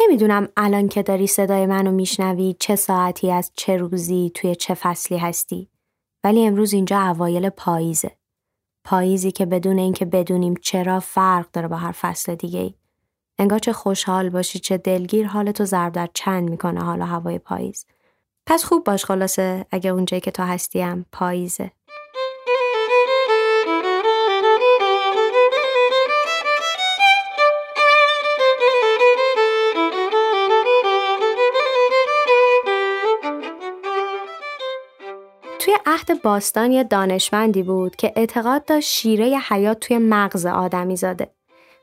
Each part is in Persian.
نمی‌دونم الان که داری صدای منو میشنوی چه ساعتی از چه روزی توی چه فصلی هستی. ولی امروز اینجا اوایل پاییزه. پاییزی که بدون اینکه بدونیم چرا فرق داره با هر فصل دیگه ای. انگار چه خوشحال باشی چه دلگیر حالتو ضرب در چند می‌کنه حالا هوای پاییز. پس خوب باش خلاصه اگه اونجایی که تا هستیم پاییزه. عهد باستان یه دانشمندی بود که اعتقاد داشت شیره حیات توی مغز آدمی زاده.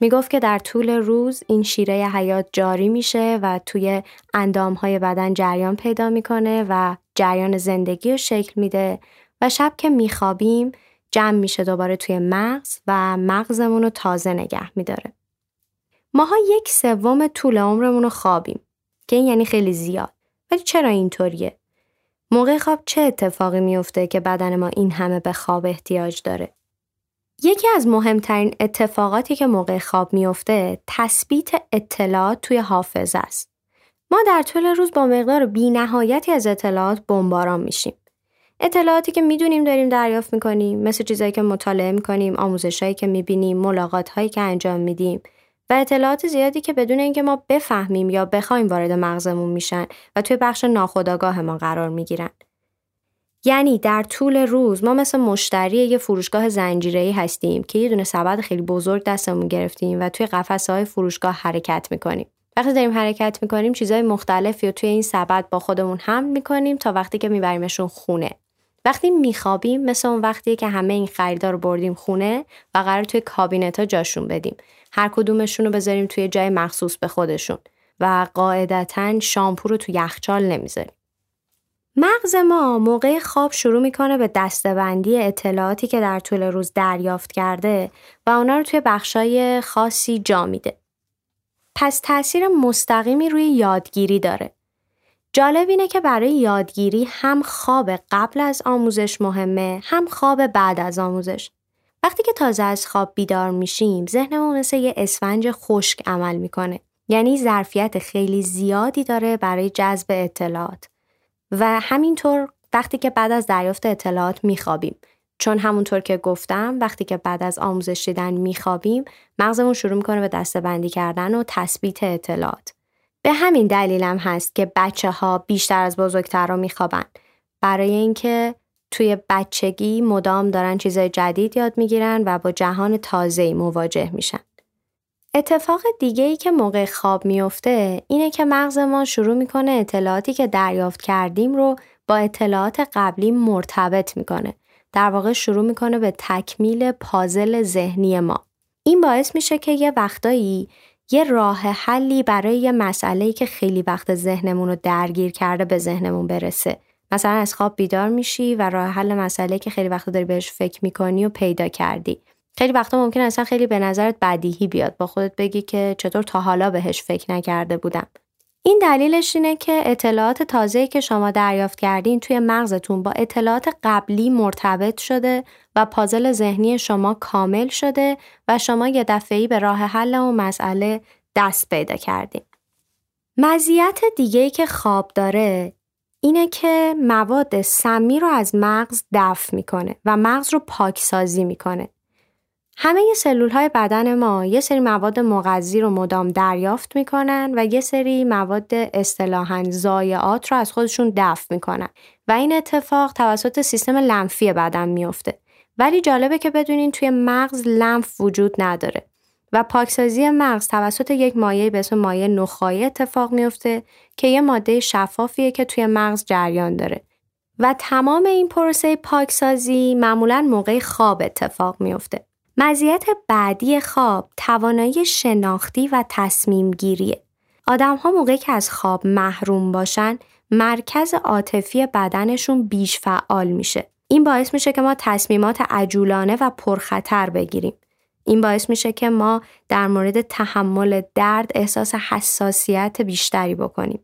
می‌گفت که در طول روز این شیره حیات جاری میشه و توی اندامهای بدن جریان پیدا می‌کنه و جریان زندگی رو شکل میده و شب که میخوابیم جمع میشه دوباره توی مغز و مغزمون رو تازه نگه میداره. ماها یک سوم طول عمرمون رو خوابیم که این یعنی خیلی زیاد. ولی چرا اینطوریه؟ موقع خواب چه اتفاقی میفته که بدن ما این همه به خواب احتیاج داره؟ یکی از مهمترین اتفاقاتی که موقع خواب میفته تثبیت اطلاعات توی حافظه است. ما در طول روز با مقدار بی نهایتی از اطلاعات بمباران میشیم. اطلاعاتی که می‌دونیم داریم دریافت می‌کنیم مثل چیزایی که مطالعه می‌کنیم، آموزشهایی که می‌بینیم، ملاقات که انجام میدیم و اطلاعات زیادی که بدون اینکه ما بفهمیم یا بخوایم وارد مغزمون میشن و توی بخش ناخودآگاه ما قرار می‌گیرن. یعنی در طول روز ما مثل مشتری یه فروشگاه زنجیره‌ای هستیم که یه دونه سبد خیلی بزرگ دستمون گرفتیم و توی قفسه های فروشگاه حرکت می‌کنیم. وقتی داریم حرکت می‌کنیم چیزهای مختلفی رو توی این سبد با خودمون حمل می‌کنیم تا وقتی که میبریمشون خونه. وقتی میخوابیم مثل اون وقتیه که همه این خریدار رو بردیم خونه و قرار توی کابینت ها جاشون بدیم. هر کدومشون رو بذاریم توی جای مخصوص به خودشون و قاعدتا شامپو رو توی یخچال نمی‌ذاریم. مغز ما موقع خواب شروع می‌کنه به دستبندی اطلاعاتی که در طول روز دریافت کرده و اونا رو توی بخشای خاصی جا میده. پس تاثیر مستقیمی روی یادگیری داره. جالب اینه که برای یادگیری هم خواب قبل از آموزش مهمه هم خواب بعد از آموزش. وقتی که تازه از خواب بیدار میشیم ذهنمون مثل یه اسفنج خشک عمل می‌کنه. یعنی ظرفیت خیلی زیادی داره برای جذب اطلاعات. و همینطور وقتی که بعد از دریافت اطلاعات میخوابیم چون همونطور که گفتم وقتی که بعد از آموزش دیدن میخوابیم مغزمون شروع می‌کنه به دسته بندی کردن و تثبیت اطلاعات به همین دلیلم هست که بچه ها بیشتر از بزرگترها میخوابن برای اینکه توی بچگی مدام دارن چیزای جدید یاد می‌گیرن و با جهان تازه‌ای مواجه میشن اتفاق دیگه ای که موقع خواب میفته اینه که مغز ما شروع می‌کنه اطلاعاتی که دریافت کردیم رو با اطلاعات قبلی مرتبط می‌کنه. در واقع شروع می‌کنه به تکمیل پازل ذهنی ما. این باعث میشه که یه وقتایی یه راه حلی برای یه مسئله که خیلی وقت ذهنمون رو درگیر کرده به ذهنمون برسه. مثلا از خواب بیدار میشی و راه حل مسئله که خیلی وقت داری بهش فکر می‌کنی و پیدا کردی. خیلی وقتا ممکن اصلا خیلی به نظرت بدیهی بیاد با خودت بگی که چطور تا حالا بهش فکر نکرده بودم این دلیلش اینه که اطلاعات تازه‌ای که شما دریافت کردین توی مغزتون با اطلاعات قبلی مرتبط شده و پازل ذهنی شما کامل شده و شما یه دفعه‌ای به راه حل اون مسئله دست پیدا کردین. مزیت دیگه‌ای که خواب داره اینه که مواد سمی رو از مغز دفع می‌کنه و مغز رو پاکسازی می‌کنه. همه سلول های بدن ما یه سری مواد مغذی رو مدام دریافت می‌کنن و یه سری مواد اصطلاحا ضایعات رو از خودشون دفع می‌کنن و این اتفاق توسط سیستم لنفی بدن میفته ولی جالبه که بدونین توی مغز لنف وجود نداره و پاکسازی مغز توسط یک مایع به اسم مایع نخایی اتفاق میفته که یه ماده شفافیه که توی مغز جریان داره و تمام این پروسه پاکسازی معمولا موقع خواب اتفاق میفته مزیت بعدی خواب توانایی شناختی و تصمیم گیریه. آدم ها موقعی که از خواب محروم باشن مرکز عاطفی بدنشون بیش فعال میشه. این باعث میشه که ما تصمیمات عجولانه و پرخطر بگیریم. این باعث میشه که ما در مورد تحمل درد احساس حساسیت بیشتری بکنیم.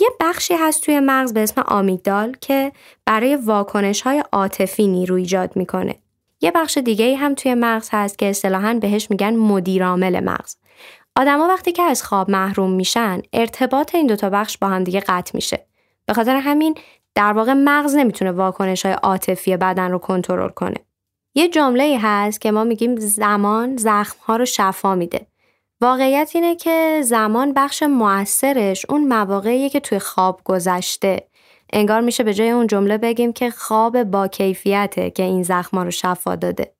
یه بخشی هست توی مغز به اسم آمیگدال که برای واکنش های عاطفی نیرو ایجاد می‌کنه. یه بخش دیگه هم توی مغز هست که اصطلاحا بهش میگن مدیرعامل مغز. آدما وقتی که از خواب محروم میشن ارتباط این دوتا بخش با هم دیگه قطع میشه به خاطر همین در واقع مغز نمی‌تونه واکنش های عاطفی بدن رو کنترل کنه یه جمله هست که ما میگیم زمان زخم ها رو شفا میده. واقعیت اینه که زمان بخش موثرش اون مواقعیه که توی خواب گذشته. انگار میشه به جای اون جمله بگیم که خواب با کیفیته که این زخما رو شفا داده.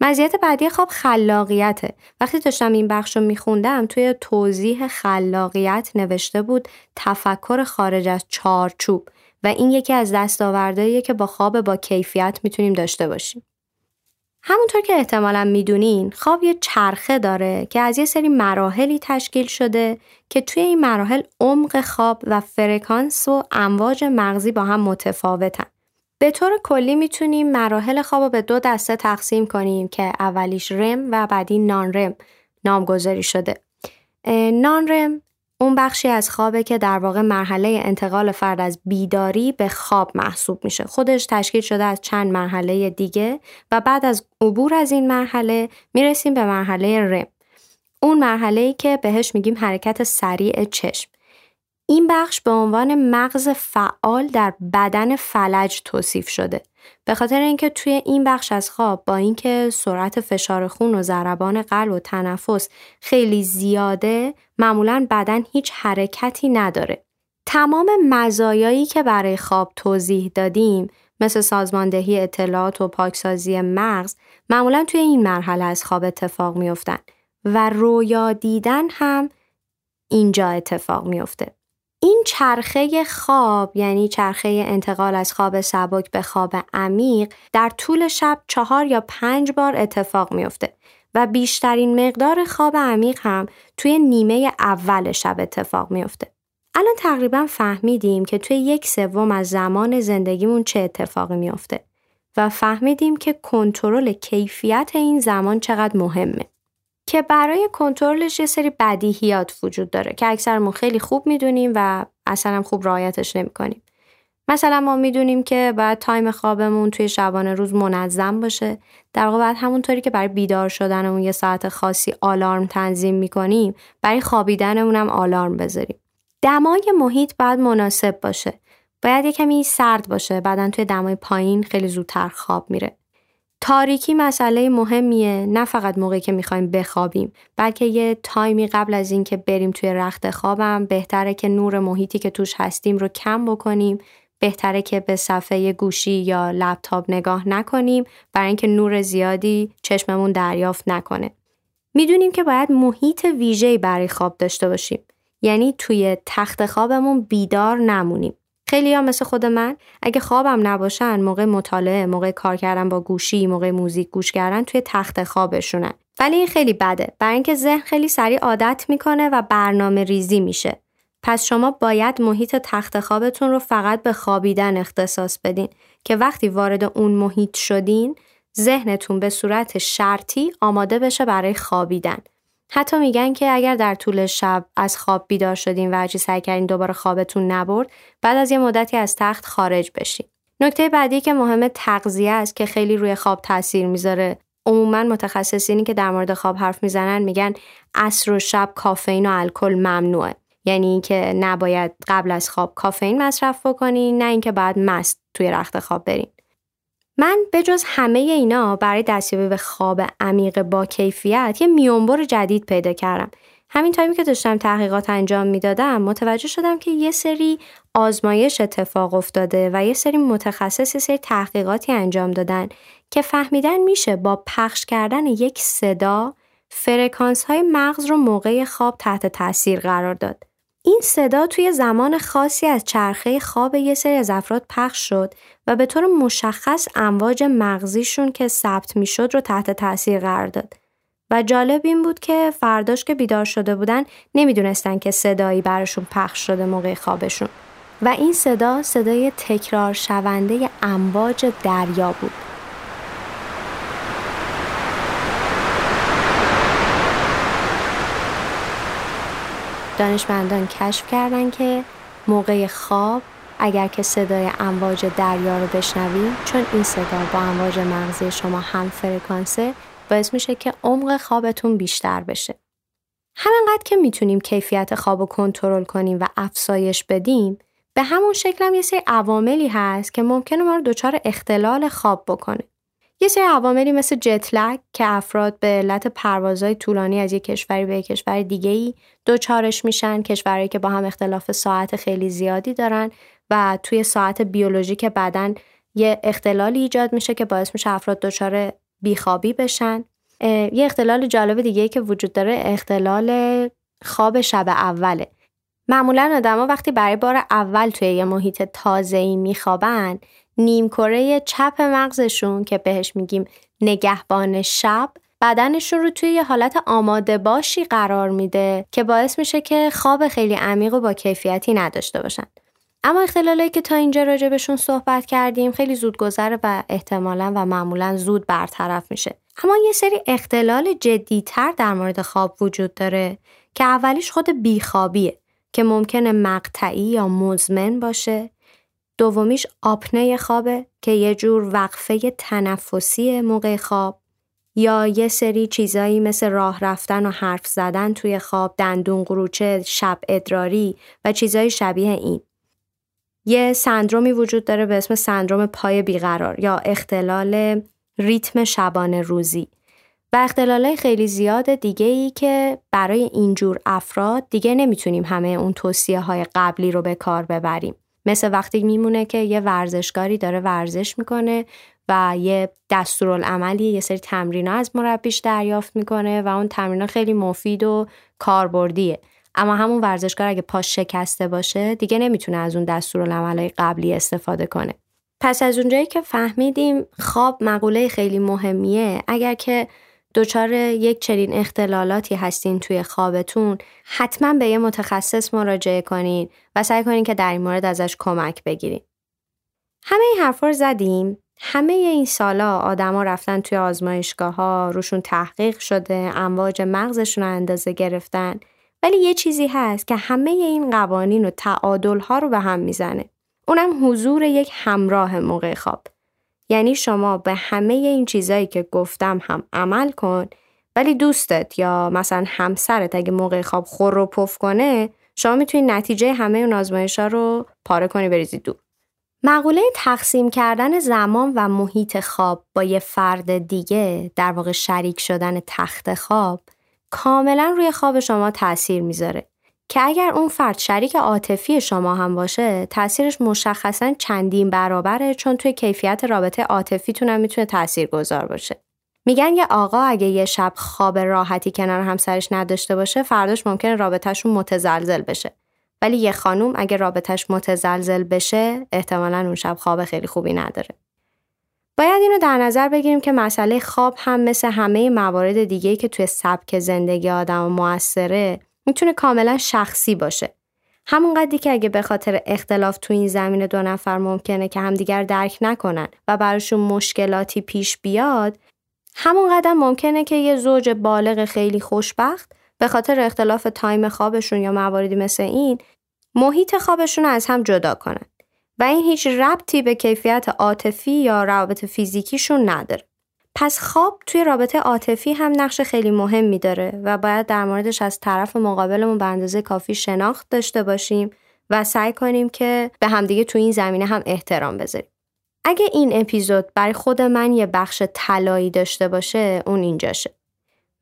مزیت بعدی خواب خلاقیته. وقتی داشتم این بخش رو میخوندم توی توضیح خلاقیت نوشته بود تفکر خارج از چارچوب. و این یکی از دستاوردهاییه که با خواب با کیفیت می‌تونیم داشته باشیم. همونطور که احتمالا می‌دونین خواب یه چرخه داره که از یه سری مراحلی تشکیل شده که توی این مراحل عمق خواب و فرکانس و امواج مغزی با هم متفاوتن. به طور کلی می‌تونیم مراحل خواب رو به دو دسته تقسیم کنیم که اولیش رم و بعدی نان رم نامگذاری شده. نان رم اون بخشی از خوابه که در واقع مرحله انتقال فرد از بیداری به خواب محسوب میشه. خودش تشکیل شده از چند مرحله دیگه و بعد از عبور از این مرحله می‌رسیم به مرحله رم. اون مرحله ای که بهش میگیم حرکت سریع چشم. این بخش به عنوان مغز فعال در بدن فلج توصیف شده. به خاطر اینکه توی این بخش از خواب با اینکه سرعت فشار خون و ضربان قلب و تنفس خیلی زیاده معمولا بدن هیچ حرکتی نداره. تمام مزایایی که برای خواب توضیح دادیم مثل سازماندهی اطلاعات و پاکسازی مغز معمولا توی این مرحله از خواب اتفاق میافتن و رویا دیدن هم اینجا اتفاق میافته. این چرخه خواب یعنی چرخه انتقال از خواب سبک به خواب عمیق در طول شب چهار یا پنج بار اتفاق میافته و بیشترین مقدار خواب عمیق هم توی نیمه اول شب اتفاق میافته. الان تقریبا فهمیدیم که توی یک سوم از زمان زندگیمون چه اتفاقی میافته و فهمیدیم که کنترل کیفیت این زمان چقدر مهمه. که برای کنترلش یه سری بدیهیات وجود داره که اکثرمون خیلی خوب می‌دونیم و اصلا خوب رعایتش نمی‌کنیم. مثلا ما می‌دونیم که باید تایم خوابمون توی شبانه روز منظم باشه. در واقع باید همونطوری که برای بیدار شدنمون یه ساعت خاصی آلارم تنظیم می‌کنیم برای خوابیدنمون هم آلارم بذاریم. دمای محیط باید مناسب باشه. باید یه کمی سرد باشه. بعدا توی دمای پایین خیلی زودتر خواب میره. تاریکی مسئله مهمیه نه فقط موقعی که می‌خوایم بخوابیم بلکه یه تایمی قبل از اینکه بریم توی رخت خوابم بهتره که نور محیطی که توش هستیم رو کم بکنیم بهتره که به صفحه گوشی یا لپتاپ نگاه نکنیم برای اینکه نور زیادی چشممون دریافت نکنه. می‌دونیم که باید محیط ویژه‌ای برای خواب داشته باشیم یعنی توی تخت خوابمون بیدار نمونیم. خیلی ها مثل خود من. اگه خوابم نباشن موقع مطالعه موقع کار کردن با گوشی موقع موزیک گوش کردن توی تخت خوابشونن ولی این خیلی بده. برای اینکه ذهن خیلی سریع عادت می‌کنه و برنامه ریزی میشه. پس شما باید محیط تخت خوابتون رو فقط به خوابیدن اختصاص بدین که وقتی وارد اون محیط شدین ذهنتون به صورت شرطی آماده بشه برای خوابیدن. حتی میگن که اگر در طول شب از خواب بیدار شدین و هرچی سعی کردین دوباره خوابتون نبرد بعد از یه مدتی از تخت خارج بشین نکته بعدی که مهم تغذیه است که خیلی روی خواب تاثیر می‌ذاره. عموما متخصصینی که در مورد خواب حرف می‌زنن میگن عصر و شب کافئین و الکل ممنوعه. یعنی اینکه نباید قبل از خواب کافئین مصرف بکنین نه اینکه باید مست توی رخت خواب برین. من به جز همه اینا برای دستیابی به خواب عمیق با کیفیت یه میونبر جدید پیدا کردم همین تایمی که داشتم تحقیقات انجام می‌دادم متوجه شدم که یه سری آزمایش اتفاق افتاده و یه سری متخصص یه سری تحقیقاتی انجام دادن که فهمیدن میشه با پخش کردن یک صدا فرکانس های مغز رو موقع خواب تحت تاثیر قرار داد. این صدا توی زمان خاصی از چرخه خواب یه سری از افراد پخش شد و به طور مشخص امواج مغزیشون که ثبت می‌شد رو تحت تاثیر قرار داد. و جالب این بود که فرداش که بیدار شده بودن نمی‌دونستن که صدایی براشون پخش شده موقع خوابشون. و این صدا صدای تکرار شونده امواج دریا بود. دانشمندان کشف کردن که موقع خواب اگر که صدای امواج دریا رو بشنوید چون این صدا با امواج مغزی شما هم فرکانسه باعث میشه که عمق خوابتون بیشتر بشه. همینقدر که می‌تونیم کیفیت خواب رو کنترل کنیم و افزایش بدیم به همون شکل هم یه سری عواملی هست که ممکنه ما رو دچار اختلال خواب بکنه. یه سری عواملی مثل جتلک که افراد به علت پروازهای طولانی از یک کشوری به یک کشور دیگه ای دوچارش میشن کشورهایی که با هم اختلاف ساعت خیلی زیادی دارن و توی ساعت بیولوژیک بدن یه اختلالی ایجاد میشه که باعث میشه افراد دچار بیخوابی بشن. یه اختلال جالب دیگه ای که وجود داره اختلال خواب شب اوله. معمولا آدما وقتی برای بار اول توی یه محیط تازه‌ای میخوابن نیمکره چپ مغزشون که بهش میگیم نگهبان شب بدنشون رو توی یه حالت آماده باشی قرار میده که باعث میشه که خواب خیلی عمیق و با کیفیتی نداشته باشن. اما اختلالایی که تا اینجا راجبشون صحبت کردیم خیلی زود گذره و احتمالا و معمولا زود برطرف میشه. اما یه سری اختلال جدیتر در مورد خواب وجود داره که اولیش خود بیخوابیه که ممکنه مقطعی یا مزمن باشه دومیش آپنه خوابه که یه جور وقفه تنفسی موقع خواب یا یه سری چیزایی مثل راه رفتن و حرف زدن توی خواب دندون قروچه شب ادراری و چیزایی شبیه این یه سندرومی وجود داره به اسم سندروم پای بیقرار یا اختلال ریتم شبانه روزی و اختلالای خیلی زیاد دیگه ای که برای اینجور افراد دیگه نمی‌تونیم همه اون توصیه های قبلی رو به کار ببریم. مثل وقتی میمونه که یه ورزشکاری داره ورزش می‌کنه و یه دستورالعملی یه سری تمرینا از مربیش دریافت می‌کنه و اون تمرینا خیلی مفید و کاربردیه. اما همون ورزشکار اگه پاش شکسته باشه دیگه نمی‌تونه از اون دستورالعملای قبلی استفاده کنه. پس از اونجایی که فهمیدیم خواب مقوله خیلی مهمیه. اگر که دچار یک چنین اختلالاتی هستین توی خوابتون حتما به یه متخصص مراجعه کنین و سعی کنین که در این مورد ازش کمک بگیرین. همه این حرفا رو زدیم. همه این سالا آدما رفتن توی آزمایشگاه ها روشون تحقیق شده امواج مغزشون رو اندازه گرفتن. ولی یه چیزی هست که همه این قوانین و تعادل ها رو به هم می‌زنه. اونم حضور یک همراه موقع خواب. یعنی شما به همه این چیزایی که گفتم هم عمل کن ولی دوستت یا مثلا همسرت اگه موقع خواب خور رو پف کنه شما می‌تونی نتیجه همه اون آزمایش ها رو پاره کنی بریزی دور. مقوله تقسیم کردن زمان و محیط خواب با یه فرد دیگه در واقع شریک شدن تخت خواب کاملا روی خواب شما تاثیر می‌ذاره که اگر اون فرد شریک عاطفی شما هم باشه تاثیرش مشخصا چندین برابره چون توی کیفیت رابطه عاطفیتون هم می‌تونه تاثیر گذار باشه. میگن یه آقا اگه یه شب خواب راحتی کنار همسرش نداشته باشه فرداش ممکنه رابطهشون متزلزل بشه. ولی یه خانوم اگه رابطهش متزلزل بشه احتمالا اون شب خواب خیلی خوبی نداره. باید اینو در نظر بگیریم که مسئله خواب هم مثل همه موارد دیگه که توی سبک زندگی آدم موثره می‌تونه کاملا شخصی باشه. همون قدری که اگه به خاطر اختلاف تو این زمین دو نفر ممکنه که همدیگر درک نکنن و براشون مشکلاتی پیش بیاد همون قدم ممکنه که یه زوج بالغ خیلی خوشبخت به خاطر اختلاف time خوابشون یا مواردی مثل این محیط خوابشون از هم جدا کنن و این هیچ ربطی به کیفیت عاطفی یا روابط فیزیکیشون نداره. پس خواب توی رابطه عاطفی هم نقش خیلی مهمی داره و باید در موردش از طرف مقابلمون به اندازه کافی شناخت داشته باشیم و سعی کنیم که به همدیگه توی این زمینه هم احترام بذاریم. اگه این اپیزود برای خود من یه بخش طلایی داشته باشه اون اینجاشه.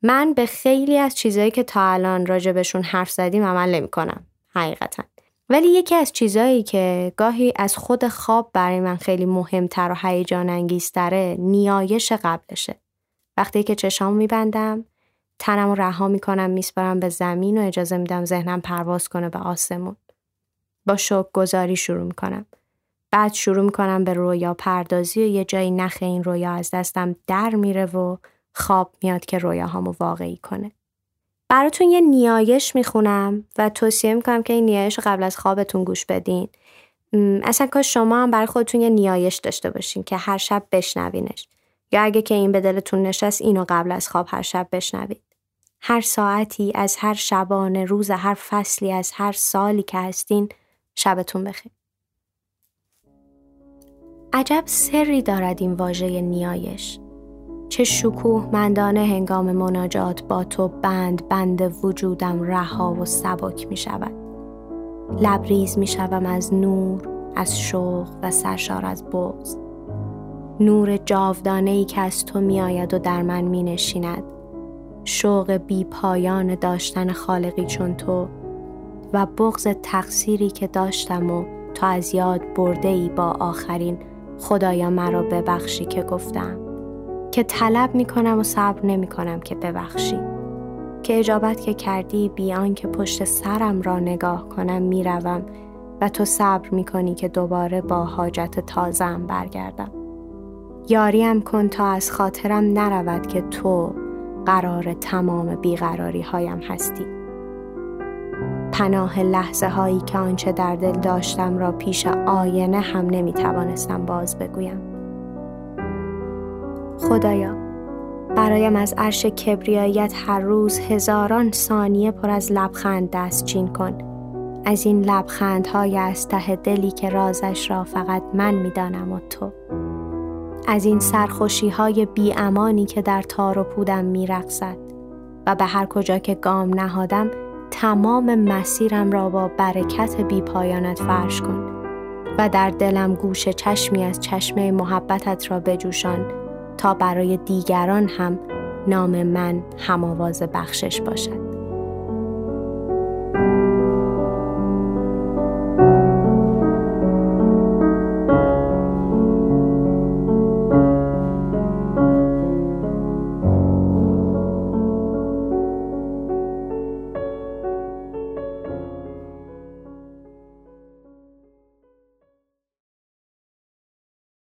من به خیلی از چیزهایی که تا الان راجبشون حرف زدیم عمل نمی‌کنم حقیقتا ولی یکی از چیزایی که گاهی از خود خواب برای من خیلی مهمتر و هیجان انگیزتره نیایش قبلشه. وقتی که چشام میبندم تنم رو رها می‌کنم میسپارم به زمین و اجازه میدم ذهنم پرواز کنه به آسمون. با شوک گذاری شروع می‌کنم. بعد شروع می‌کنم به رویا پردازی و یه جایی نخ این رویا از دستم در میره و خواب میاد که رویاهامو واقعی کنه. براتون یه نیایش می‌خونم و توصیه می‌کنم که این نیایش قبل از خوابتون گوش بدین. اصلا کاش شما هم برای خودتون یه نیایش داشته باشین که هر شب بشنوینش. یا اگه که این به دلتون نشست اینو قبل از خواب هر شب بشنوید. هر ساعتی از هر شبانه روز هر فصلی از هر سالی که هستین شبتون بخیر. عجب سری دارد این واژه نیایش. چه شکوه مندانه هنگام مناجات با تو بند بند وجودم رها و سبک می شود لبریز می شوم از نور از شوق و سرشار از بغز نور جاودانه ای که از تو می آید و در من می نشیند شوق بی پایان داشتن خالقی چون تو و بغز تقصیری که داشتم و تو از یاد برده ای با آخرین خدایا مرا ببخشی که گفتم. که طلب می کنم و صبر نمی کنم که ببخشی. که اجابت که کردی بیان که پشت سرم را نگاه کنم می روم و تو صبر می کنی که دوباره با حاجت تازم برگردم. یاریم کن تا از خاطرم نرود که تو قرار تمام بیقراری هایم هستی. پناه لحظه هایی که آنچه در دل داشتم را پیش آینه هم نمی توانستم باز بگویم. خدایا. برایم از عرش کبریایت هر روز هزاران ثانیه پر از لبخند دستچین کن. از این لبخندهای از ته دلی که رازش را فقط من می‌دانم و تو. از این سرخوشی های بی امانی که در تار و پودم می رقصد و به هر کجا که گام نهادم تمام مسیرم را با برکت بی پایانت فرش کن. و در دلم گوش چشمی از چشمه محبتت را بجوشان. تا برای دیگران هم نام من هماواز بخشش باشد.